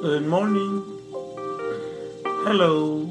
Good morning. Hello.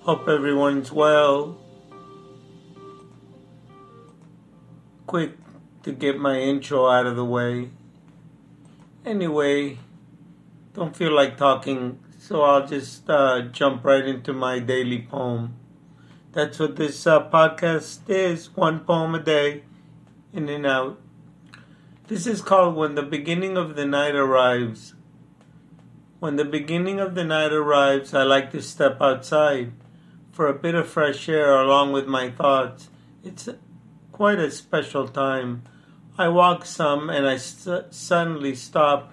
Hope everyone's well. Quick to get my intro out of the way. Anyway, don't feel like talking, so I'll just uh, jump right into my daily poem. That's what this uh, podcast is one poem a day, in and out. This is called When the Beginning of the Night Arrives. When the beginning of the night arrives, I like to step outside for a bit of fresh air along with my thoughts. It's quite a special time. I walk some and I st- suddenly stop,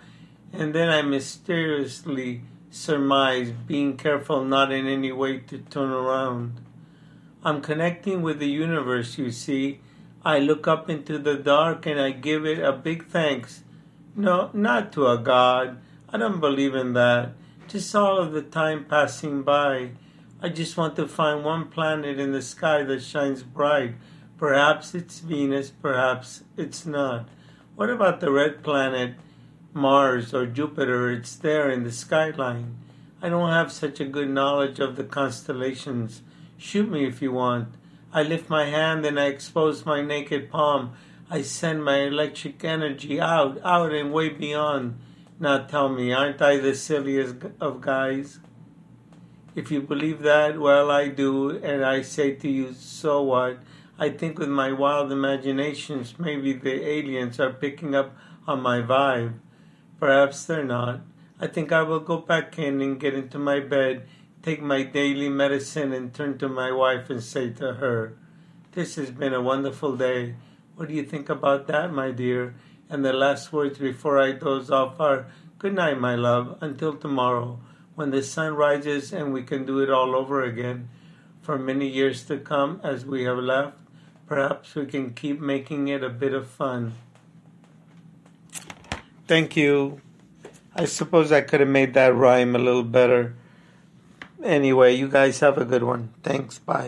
and then I mysteriously surmise, being careful not in any way to turn around. I'm connecting with the universe, you see. I look up into the dark and I give it a big thanks. No, not to a God. I don't believe in that. Just all of the time passing by. I just want to find one planet in the sky that shines bright. Perhaps it's Venus, perhaps it's not. What about the red planet, Mars or Jupiter? It's there in the skyline. I don't have such a good knowledge of the constellations. Shoot me if you want. I lift my hand and I expose my naked palm. I send my electric energy out, out and way beyond. Now tell me, aren't I the silliest of guys? If you believe that, well, I do, and I say to you, so what? I think with my wild imaginations, maybe the aliens are picking up on my vibe. Perhaps they're not. I think I will go back in and get into my bed, take my daily medicine, and turn to my wife and say to her, This has been a wonderful day. What do you think about that, my dear? And the last words before I doze off are, Good night, my love, until tomorrow, when the sun rises and we can do it all over again. For many years to come, as we have left, perhaps we can keep making it a bit of fun. Thank you. I suppose I could have made that rhyme a little better. Anyway, you guys have a good one. Thanks. Bye.